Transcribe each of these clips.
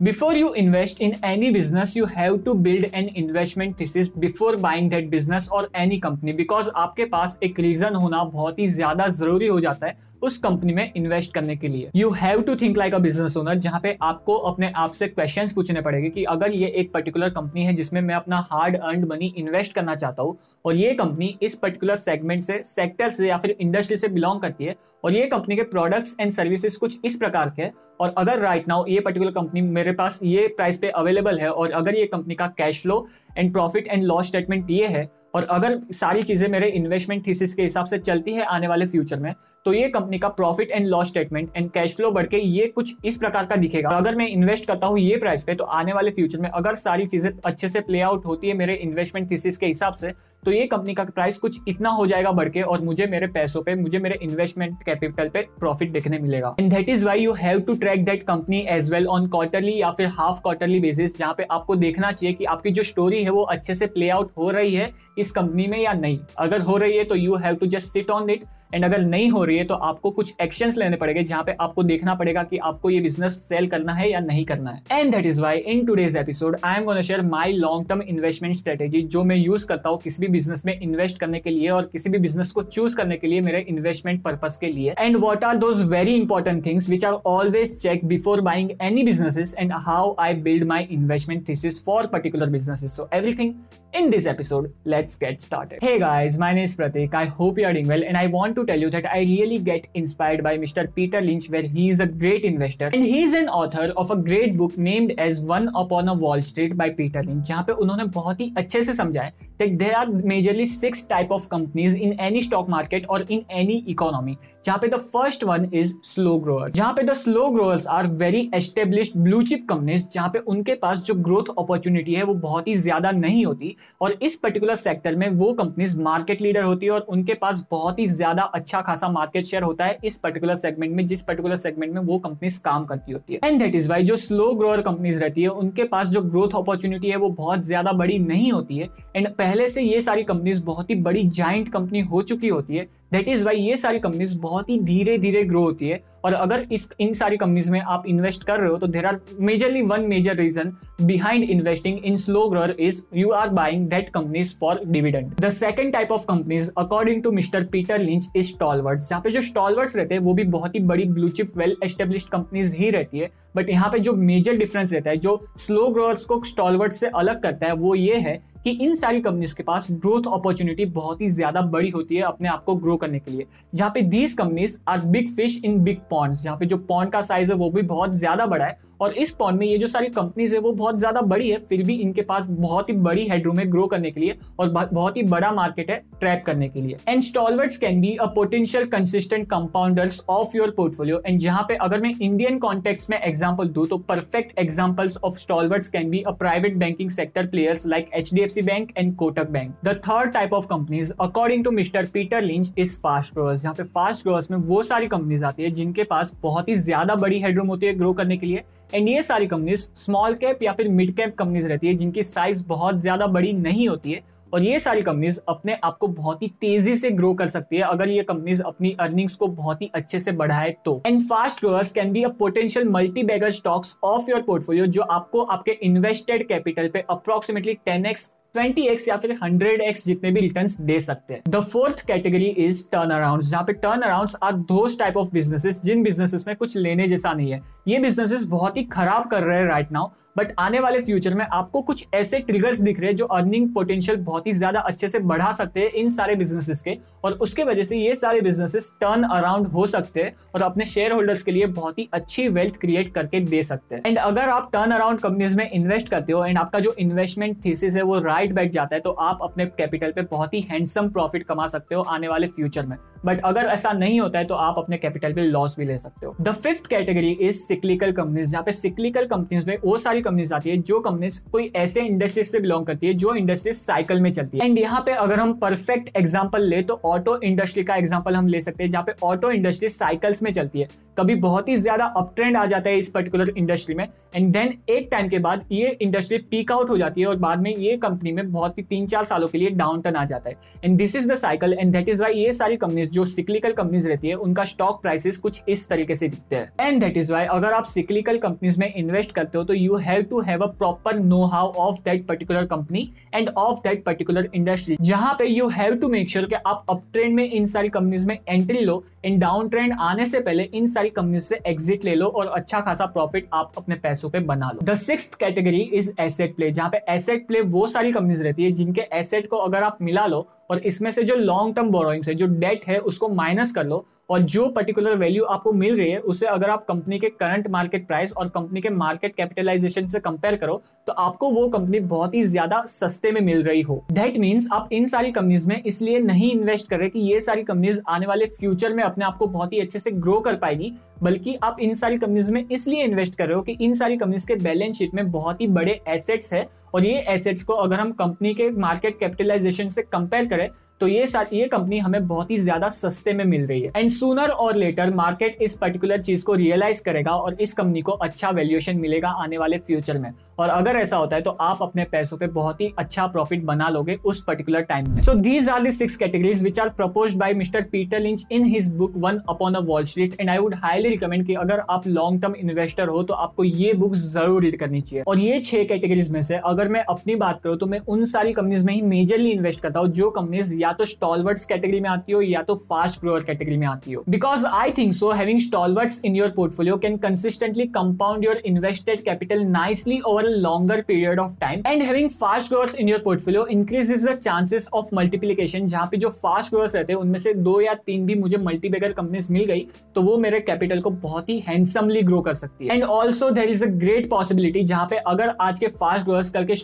Before you invest in any business, you have to build an investment thesis before buying that business or any company because आपके पास एक reason होना बहुत ही ज़्यादा ज़रूरी हो जाता है उस कंपनी में इन्वेस्ट करने के लिए। You have to think like a business owner जहाँ पे आपको अपने आप से क्वेश्चंस पूछने पड़ेंगे कि अगर ये एक पर्टिकुलर कंपनी है जिसमें मैं अपना हार्ड अर्न मनी इन्वेस्ट करना चाहता हूँ और ये कंपनी इस पर्टिकुलर सेगमेंट से सेक्टर से या फिर इंडस्ट्री से बिलोंग करती है और ये कंपनी के प्रोडक्ट्स एंड सर्विसेज़ कुछ इस प्रकार के और अगर राइट नाउ ये पर्टिकुलर कंपनी मेरे पास ये प्राइस पे अवेलेबल है और अगर ये कंपनी का cash flow and profit and loss statement ये है और अगर सारी चीज़ें मेरे इन्वेस्टमेंट थीसिस के हिसाब से चलती है आने वाले फ्यूचर में तो ये कंपनी का profit and loss statement and cash flow बढ़ के ये कुछ इस प्रकार का दिखेगा। अगर मैं इन्वेस्ट करता हूँ ये प्राइस पे तो आने वाले फ्यूचर में अगर सारी चीज़ें अच्छे से प्ले आउट होती है मेरे इन्वेस्टमेंट थीसिस के हिसाब से तो ये कंपनी का प्राइस कुछ इतना हो जाएगा बढ़ के और मुझे मेरे पैसों पे, मुझे मेरे इन्वेस्टमेंट कैपिटल पे प्रॉफिट देखने मिलेगा। And that is why you have to track that company as well on quarterly या फिर हाफ़ क्वार्टरली बेसिस जहाँ पे आपको देखना चाहिए कि आपकी जो स्टोरी है वो अच्छे से प्ले आउट हो रही है इस कंपनी में या नहीं। अगर हो रही है तो you have to just sit on it and अगर नहीं हो रही है तो आपको कुछ एक्शंस लेने पड़ेंगे जहाँ पे आपको देखना पड़ेगा कि आपको ये बिज़नेस सेल करना है या नहीं करना है and that is why in today's episode I am gonna share my long term investment strategy जो मैं यूज़ करता हूँ किसी भी बिज़नेस में इन्वेस्ट करने के लिए और किसी भी बिज़नेस को चूज़ करने के लिए मेरे इन्वेस्टमेंट पर्पज के लिए and what are those very important things which are always check before buying any businesses and how I build my investment thesis for particular businesses so everything In this episode, let's get started. Hey guys, my name is Pratik. I hope you are doing well and I want to tell you that I really get inspired by Mr. Peter Lynch where he is a great investor and he is an author of a great book named as One Upon a Wall Street by Peter Lynch जहाँ पे उन्होंने बहुत ही अच्छे से समझा है that there are majorly six type of companies in any stock market or in any economy जहाँ पे the first one is slow growers जहाँ पे the slow growers are very established blue chip companies जहाँ पे उनके पास जो growth opportunity है वो बहुत ही ज़्यादा नहीं होती और इस पर्टिकुलर सेक्टर में वो कंपनीज़ मार्केट लीडर होती है और उनके पास बहुत ही ज़्यादा अच्छा खासा मार्केट शेयर होता है इस पर्टिकुलर सेगमेंट में, जिस पर्टिकुलर सेगमेंट में वो कंपनीज़ काम करती होती है। एंड दैट इज़ वाई जो स्लो ग्रोअर कंपनीज़ रहती है, उनके पास जो ग्रोथ अपॉर्चुनिटी है, वो बहुत ज़्यादा बड़ी नहीं होती है। एंड पहले से ये सारी कंपनीज़ बहुत ही बड़ी जाइंट कंपनी हो चुकी होती है। दैट इज़ वाई ये सारी कंपनीज़ बहुत ही धीरे धीरे ग्रो होती है। और अगर इस, इन सारी कंपनीज़ में आप इन्वेस्ट कर रहे हो तो there are majorly one major reason behind investing in slow grower is you are buying that companies for dividend the second type of companies according to mister Peter Lynch is stalwarts जहाँ पे जो स्टॉलवर्स रहते हैं, वो भी बहुत ही बड़ी blue chip well establish companies ही रहती है। बट यहाँ पे जो मेजर डिफरेंस रहता है, जो स्लो ग्रोअर्स को स्टॉलवर्ड से अलग करता है, वो ये है कि इन सारी कंपनीज़ के पास ग्रोथ अपॉर्चुनिटी बहुत ही ज़्यादा बड़ी होती है अपने आप को ग्रो करने के लिए। जहाँ पे these companies are big fish in big pond जहाँ पे जो पॉन्ड का साइज़ है वो भी बहुत ज़्यादा बड़ा है और इस पॉन्ड में ये जो सारी कंपनीज़ है वो बहुत ज़्यादा बड़ी है, फिर भी इनके पास बहुत ही बड़ी हेडरूम है ग्रो करने के लिए और बहुत ही बड़ा मार्केट है ट्रैप करने के लिए। And stalwarts can be a potential consistent compounders of your portfolio and जहाँ पे अगर मैं इंडियन कॉन्टेक्स में एग्ज़ाम्पल दू तो perfect examples of stalwarts can be a private banking sector players like H D C bank and Kotak bank the third type of companies according to mister Peter Lynch is fast growers जहाँ पे fast growers में वो सारी companies आती है जिनके पास बहुत ही ज़्यादा बड़ी हेडरूम होती है ग्रो करने के लिए. एंड ये सारी कंपनीज़ स्मॉल कैप या फिर मिड कैप कंपनीज़ रहती है जिनकी साइज़ बहुत ज़्यादा बड़ी नहीं होती है. और ये सारी कंपनीज़ अपने आप को बहुत ही तेज़ी से ग्रो कर सकती है अगर ये कंपनीज़ अपनी अर्निंग्स को बहुत ही अच्छे से बढ़ाए तो. And fast growers can be a potential multi bagger stocks of your portfolio जो आपको आपके इन्वेस्टेड कैपिटल पे अप्रोक्सीमेटली टेन एक्स 20x या फिर 100x जितने भी रिटर्न्स दे सकते हैं। The fourth category is turn around जहाँ पे turn around are those type of businesses Jin businesses में कुछ लेने जैसा नहीं है। ये बिजनेसेस बहुत ही खराब कर रहे हैं राइट नाउ बट आने वाले फ्यूचर में आपको कुछ ऐसे ट्रिगर्स दिख रहे हैं जो अर्निंग पोटेंशियल बहुत ही ज़्यादा अच्छे से बढ़ा सकते हैं इन सारे बिजनेसेस के, और उसके वजह से ये सारे बिजनेसेस टर्न अराउंड हो सकते हैं और अपने शेयर होल्डर्स के लिए बहुत ही अच्छी वेल्थ क्रिएट करके दे सकते हैं। एंड अगर आप टर्न अराउंड कंपनीज़ में इन्वेस्ट करते हो एंड आपका जो इन्वेस्टमेंट थीसिस है वो राइट बैठ जाता है तो आप अपने कैपिटल पे बहुत ही हैंडसम प्रॉफिट कमा सकते हो आने वाले फ्यूचर में। बट अगर ऐसा नहीं होता है तो आप अपने कैपिटल पे लॉस भी ले सकते हो। The fifth category is cyclical companies जहाँ पे सिक्लिकल कंपनीज़ में वो सारी कंपनीज़ आती है, जो कंपनीज़ कोई ऐसे इंडस्ट्री से बिलोंग करती है, जो इंडस्ट्री साइकिल में चलती है। एंड यहाँ पे अगर हम परफेक्ट एग्ज़ाम्पल ले तो ऑटो इंडस्ट्री का एग्ज़ाम्पल हम ले सकते हैं, जहाँ पे ऑटो इंडस्ट्री साइकिल्स में चलती है। कभी बहुत ही ज़्यादा अप ट्रेंड आ जाता है इस पर्टिकुलर इंडस्ट्री में एंड देन एक टाइम के बाद ये इंडस्ट्री पीक आउट हो जाती है, और बाद में ये कंपनी में बहुत ही तीन चार सालों के लिए डाउन टर्न आ जाता है। And this is the cycle and that is why ये सारी कंपनीज़ जो सिक्लिकल कंपनीज़ रहती है, उनका स्टॉक प्राइसेस कुछ इस तरीके से दिखते हैं। एंड दैट इज़ वाई अगर आप सिक्लिकल कंपनीज़ में इन्वेस्ट करते हो तो you have to have a proper know how of that particular company and of that particular industry जहाँ पे you have to make sure कि आप अप ट्रेंड में इन सारी कंपनीज़ में एंट्री लो इन डाउन ट्रेंड आने से पहले इन सारी कंपनीज़ से एग्जिट ले लो और अच्छा खासा प्रॉफिट आप अपने पैसों पे बना लो। The six category is asset play जहाँ पे एसेट प्ले वो सारी कंपनीज़ रहती है जिनके एसेट को अगर आप मिला लो और इसमें से जो लॉन्ग टर्म बोरोइंग्स है, जो डेट है, उसको माइनस कर लो और जो पर्टिकुलर वैल्यू आपको मिल रही है, उसे अगर आप कंपनी के करंट मार्केट प्राइस और कंपनी के मार्केट कैपिटलाइजेशन से कंपेयर करो तो आपको वो कंपनी बहुत ही ज़्यादा सस्ते में मिल रही हो। दैट मीन्स आप इन सारी कंपनीज़ में इसलिए नहीं इन्वेस्ट कर रहे कि ये सारी कंपनीज़ आने वाले फ्यूचर में अपने आप को बहुत ही अच्छे से ग्रो कर पाएगी, बल्कि आप इन सारी कंपनीज़ में इसलिए इन्वेस्ट कर रहे हो कि इन सारी कंपनीज़ के बैलेंस शीट में बहुत ही बड़े एसेट्स है और ये एसेट्स को अगर हम कंपनी के मार्केट कैपिटलाइजेशन से कंपेयर करें तो ये ये कंपनी हमें बहुत ही ज़्यादा सस्ते में मिल रही है। एंड सूनर और लेटर मार्केट इस पर्टिकुलर चीज़ को रियलाइज़ करेगा और इस कंपनी को अच्छा वैल्यूएशन मिलेगा आने वाले फ्यूचर में। और अगर ऐसा होता है तो आप अपने पैसों पे बहुत ही अच्छा प्रॉफिट बना लोगे उस पर्टिकुलर टाइम में। So these are the six categories which are propose by mister Peter Lynch in his book one upon a Wall Street and I would highly recommend कि अगर आप लॉन्ग टर्म इन्वेस्टर हो तो आपको ये book ज़रूर read करनी चाहिए। और ये छह कैटेगरीज में से अगर मैं अपनी बात करूँ तो मैं उन सारी कंपनीज़ में ही मेजरली इन्वेस्ट करता हूँ, जो कंपनीज़ या तो स्टॉलवर्ड्स कैटेगरी में आती हो, या तो फास्ट ग्रोअर कैटेगरी में आती हो. Because I think so having stalwarts in your portfolio can consistently compound your invested capital nicely over a longer period of time and having fast growers in your portfolio increases the chances of multiplication जहाँ पे जो fast growers रहते हैं, उनमें से दो या तीन भी मुझे मल्टीबेगर कंपनीज़ मिल गई तो वो मेरे कैपिटल को बहुत ही हैंडसमली ग्रो कर सकती है. And also there is a great possibility जहाँ पे अगर आज के फास्ट ग्रोअर्स कल के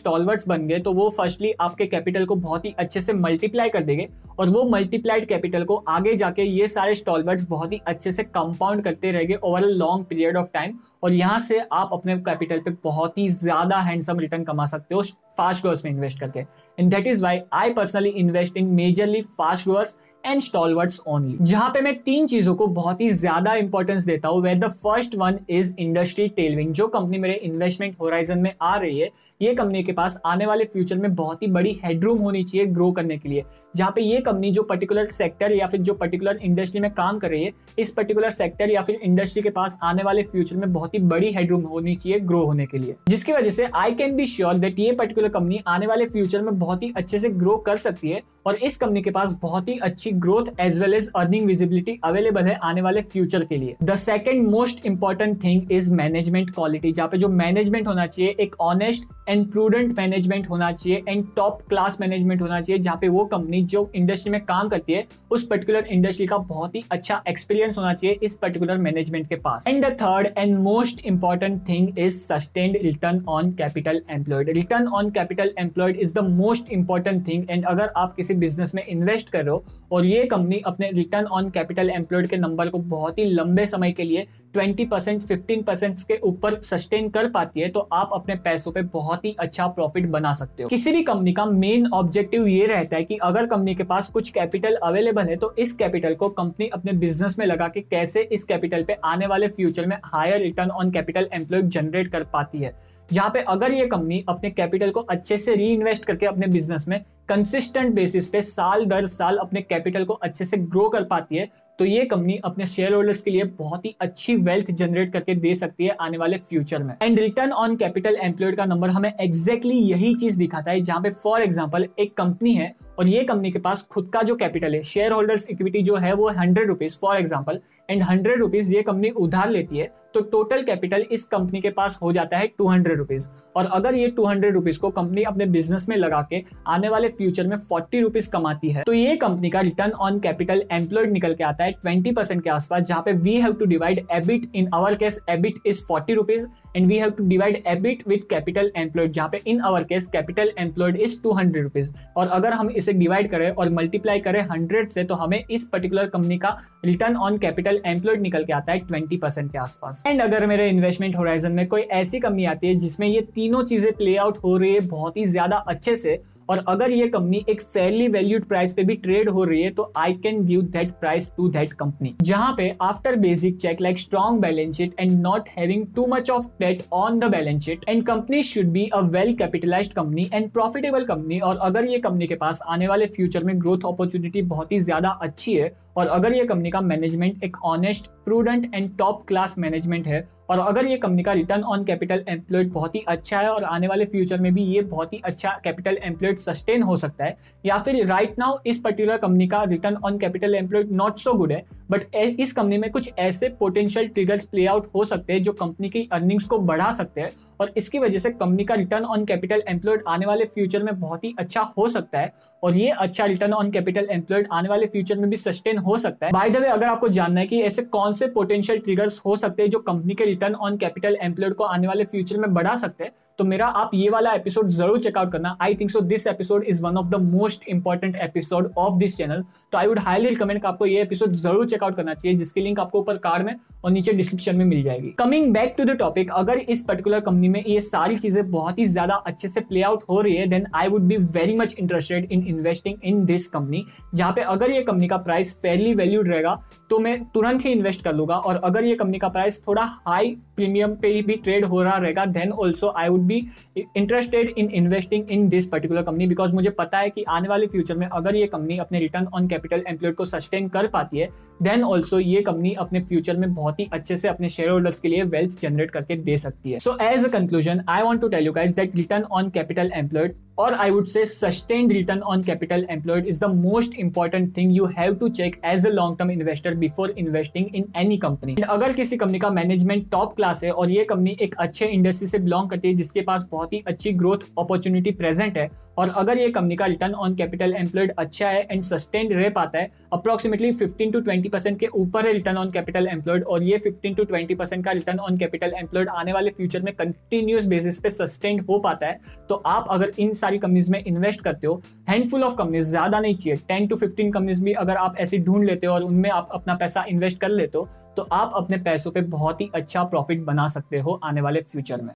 बन गए तो वो फर्स्टली आपके कैपिटल को बहुत ही अच्छे से मल्टीप्लाई कर देंगे. despegue और वो मल्टीप्लाइड कैपिटल को आगे जाके ये सारे स्टॉलवर्ड्स बहुत ही अच्छे से कंपाउंड करते रहेंगे over a long period of time और यहाँ से आप अपने कैपिटल पे बहुत ही ज़्यादा हैंडसम रिटर्न कमा सकते हो फास्ट ग्रोअर्स में इन्वेस्ट करके। And that is why I personally invest in majorly fast growers and stalwarts only जहाँ पे मैं तीन चीज़ों को बहुत ही ज़्यादा इंपॉर्टेंस देता हूँ where the first one is industry tailwind जो कंपनी मेरे इन्वेस्टमेंट होराइजन में आ रही है, ये कंपनी के पास आने वाले फ्यूचर में बहुत ही बड़ी हेडरूम होनी चाहिए ग्रो करने के लिए। जहाँ पे ये कंपनी जो पर्टिकुलर सेक्टर या फिर जो पर्टिकुलर इंडस्ट्री में काम कर रही है, इस पर्टिकुलर सेक्टर या फिर इंडस्ट्री के पास आने वाले फ्यूचर में बहुत ही बड़ी हेडरूम होनी चाहिए ग्रो होने के लिए। जिसकी वजह से I can be sure that ये पर्टिकुलर कंपनी आने वाले फ्यूचर में बहुत ही अच्छे से ग्रो कर सकती है और इस कंपनी के पास बहुत ही अच्छी growth as well as earning visibility available है आने वाले फ्यूचर के लिए। The second most important thing is management quality जहाँ पे जो मैनेजमेंट होना चाहिए, एक ऑनेस्ट एंड प्रूडेंट मैनेजमेंट होना चाहिए एंड टॉप क्लास मैनेजमेंट होना चाहिए, जहाँ पे वो कंपनी जो इंडस्ट्री में काम करती है, उस पर्टिकुलर इंडस्ट्री का बहुत ही अच्छा एक्सपीरियंस होना चाहिए इस पर्टिकुलर मैनेजमेंट के पास। And the third and most important thing is sustained return on capital employed return on capital employed is the most important thing and अगर आप किसी बिज़नेस में इन्वेस्ट कर रहे हो, और ये कंपनी अपने रिटर्न ऑन कैपिटल एम्प्लॉयड के नंबर को बहुत ही लंबे समय के लिए 20 परसेंट फिफ्टीन परसेंट के ऊपर सस्टेन कर पाती है तो आप अपने पैसों पे बहुत ही अच्छा प्रॉफिट बना सकते हो। किसी भी कंपनी का मेन ऑब्जेक्टिव ये रहता है कि अगर कंपनी के पास कुछ कैपिटल अवेलेबल है तो इस कैपिटल को कंपनी अपने बिज़नेस में लगा के कैसे इस कैपिटल पे आने वाले फ्यूचर में higher return on capital employ generate कर पाती है। जहाँ पे अगर ये कंपनी अपने कैपिटल को अच्छे से री करके अपने बिज़नेस में कंसिस्टेंट बेसिस पे साल दर साल अपने कैपिटल को अच्छे से ग्रो कर पाती है तो ये कंपनी अपने शेयर होल्डर्स के लिए बहुत ही अच्छी वेल्थ जनरेट करके दे सकती है आने वाले फ्यूचर में। And return on capital employed का नंबर हमें एग्जैक्टली exactly यही चीज़ दिखाता है, जहाँ पे फॉर एग्ज़ाम्पल एक कंपनी है और ये कंपनी के पास खुद का जो कैपिटल है शेयर होल्डर्स इक्विटी जो है वो hundred rupees for example and hundred rupees ये कंपनी उधार लेती है तो टोटल कैपिटल इस कंपनी के पास हो जाता है टू हंड्रेड रुपीज़ और अगर ये टू हंड्रेड रुपीज़ को कंपनी अपने बिज़नेस में लगा के आने वाले फ्यूचर में फोर्टी रुपीज़ कमाती है। तो ये कंपनी का रिटर्न ऑन कैपिटल एम्प्लॉयड निकल के आता है ट्वेंटी परसेंट के आसपास, जहाँ पे we have to divide EBIT in our case EBIT is forty rupees and we have to divide EBIT with capital employed जहाँ पे in our case capital employed is two hundred rupees और अगर हम इसे डिवाइड करें और multiply करें hundred से तो हमें इस पर्टिकुलर कंपनी का रिटर्न ऑन कैपिटल एम्प्लॉयड निकल के आता है ट्वेंटी परसेंट के आसपास। एंड अगर मेरे इन्वेस्टमेंट होराइजन में कोई ऐसी कंपनी आती है जिसमें ये तीनों चीज़ें प्ले आउट हो रही है बहुत ही ज़्यादा अच्छे से और अगर ये कंपनी एक फेयरली वैल्यूड प्राइस पे भी ट्रेड हो रही है तो I can give that price to that company जहाँ पे after basic check like strong balance sheet and not having too much of debt on the balance sheet and company should be a well capitalise company and profitable company और अगर ये company के पास आने वाले future में growth opportunity बहुत ही ज़्यादा अच्छी है, और अगर ये कंपनी का मैनेजमेंट एक honest prudent and top class management है और अगर ये कंपनी का रिटर्न ऑन कैपिटल एम्प्लॉयड बहुत ही अच्छा है और आने वाले फ्यूचर में भी ये बहुत ही अच्छा कैपिटल एम्प्लॉयड सस्टेन हो सकता है, या फिर राइट नाउ इस पर्टिकुलर कंपनी का return on capital employed not so good है बट इस कंपनी में कुछ ऐसे पोटेंशियल ट्रिगर्स प्ले आउट हो सकते हैं जो कंपनी की अर्निंग्स को बढ़ा सकते हैं और इसकी वजह से कंपनी का रिटर्न ऑन कैपिटल एम्प्लॉयड आने वाले फ्यूचर में बहुत ही अच्छा हो सकता है और ये अच्छा रिटर्न ऑन कैपिटल एम्प्लॉयड आने वाले फ्यूचर में भी सस्टेन हो सकता है। बाय द वे अगर आपको जानना है कि ऐसे कौन से पोटेंशियल ट्रिगर्स हो सकते हैं जो कंपनी के रिटर्न ऑन कैपिटल एम्प्लॉयड को आने वाले फ्यूचर में बढ़ा सकते हैं तो मेरा आप ये वाला एपिसोड ज़रूर चेकआउट करना। I think so this episode is one of the most important episode of this channel तो आई वुड हाईली रिकमेंड आपको ये एपिसोड ज़रूर चेकआउट करना चाहिए, जिसकी लिंक आपको ऊपर कार्ड में और नीचे डिस्क्रिप्शन में मिल जाएगी। Coming back to the topic अगर इस पर्टिकुलर कंपनी में ये सारी चीज़ें बहुत ही ज़्यादा अच्छे से प्ले आउट हो रही है then I would be very much interested in investing in this company जहाँ पे अगर ये कंपनी का प्राइस फेयरली वैल्यूड रहेगा तो मैं तुरंत ही इन्वेस्ट कर लूँगा, और अगर ये कंपनी का प्राइस थोड़ा हाई प्रीमियम पे भी ट्रेड हो रहा रहेगा then also I would be interested in investing in this particular company because मुझे पता है कि आने वाले फ्यूचर में अगर ये कंपनी अपने रिटर्न ऑन कैपिटल एम्प्लॉयड को सस्टेन कर पाती है देन ऑल्सो ये कंपनी अपने फ्यूचर में बहुत ही अच्छे से अपने शेयर होल्डर्स के लिए वेल्थ जनरेट करके दे सकती है। So as a conclusion I want to tell you guys that return on capital employed I would say sustained return on capital employed is the most important thing you have to check as a long term investor before investing in any company. And अगर किसी company का management top class है और ये company एक अच्छे industry से belong करती है, जिसके पास बहुत ही अच्छी ग्रोथ अपॉर्चुनिटी प्रेजेंट है, और अगर ये कंपनी का रिटर्न ऑन कैपिटल एम्प्लॉयड अच्छा है एंड सस्टेन रह पाता है अप्रोक्सीमेटली 15 टू 20 परसेंट के ऊपर है रिटर्न ऑन कैपिटल एम्प्लॉयड और ये 15 टू 20 परसेंट का रिटर्न ऑन कैपिटल एम्प्लॉयड आने वाले फ्यूचर में कंटिन्यूस बेसिस पे सस्टेन्ड हो पाता है तो आप अगर इन सारी कंपनीज़ में इन्वेस्ट करते हो हैंडफुल ऑफ़ कंपनीज़ ज़्यादा नहीं चाहिए टेन टू फिफ्टीन कंपनीज़ भी अगर आप ऐसी ढूंढ लेते हो और उनमें आप अपना पैसा इन्वेस्ट कर लेते हो तो आप अपने पैसों पर बहुत ही अच्छा प्रॉफिट बना सकते हो आने वाले फ्यूचर में।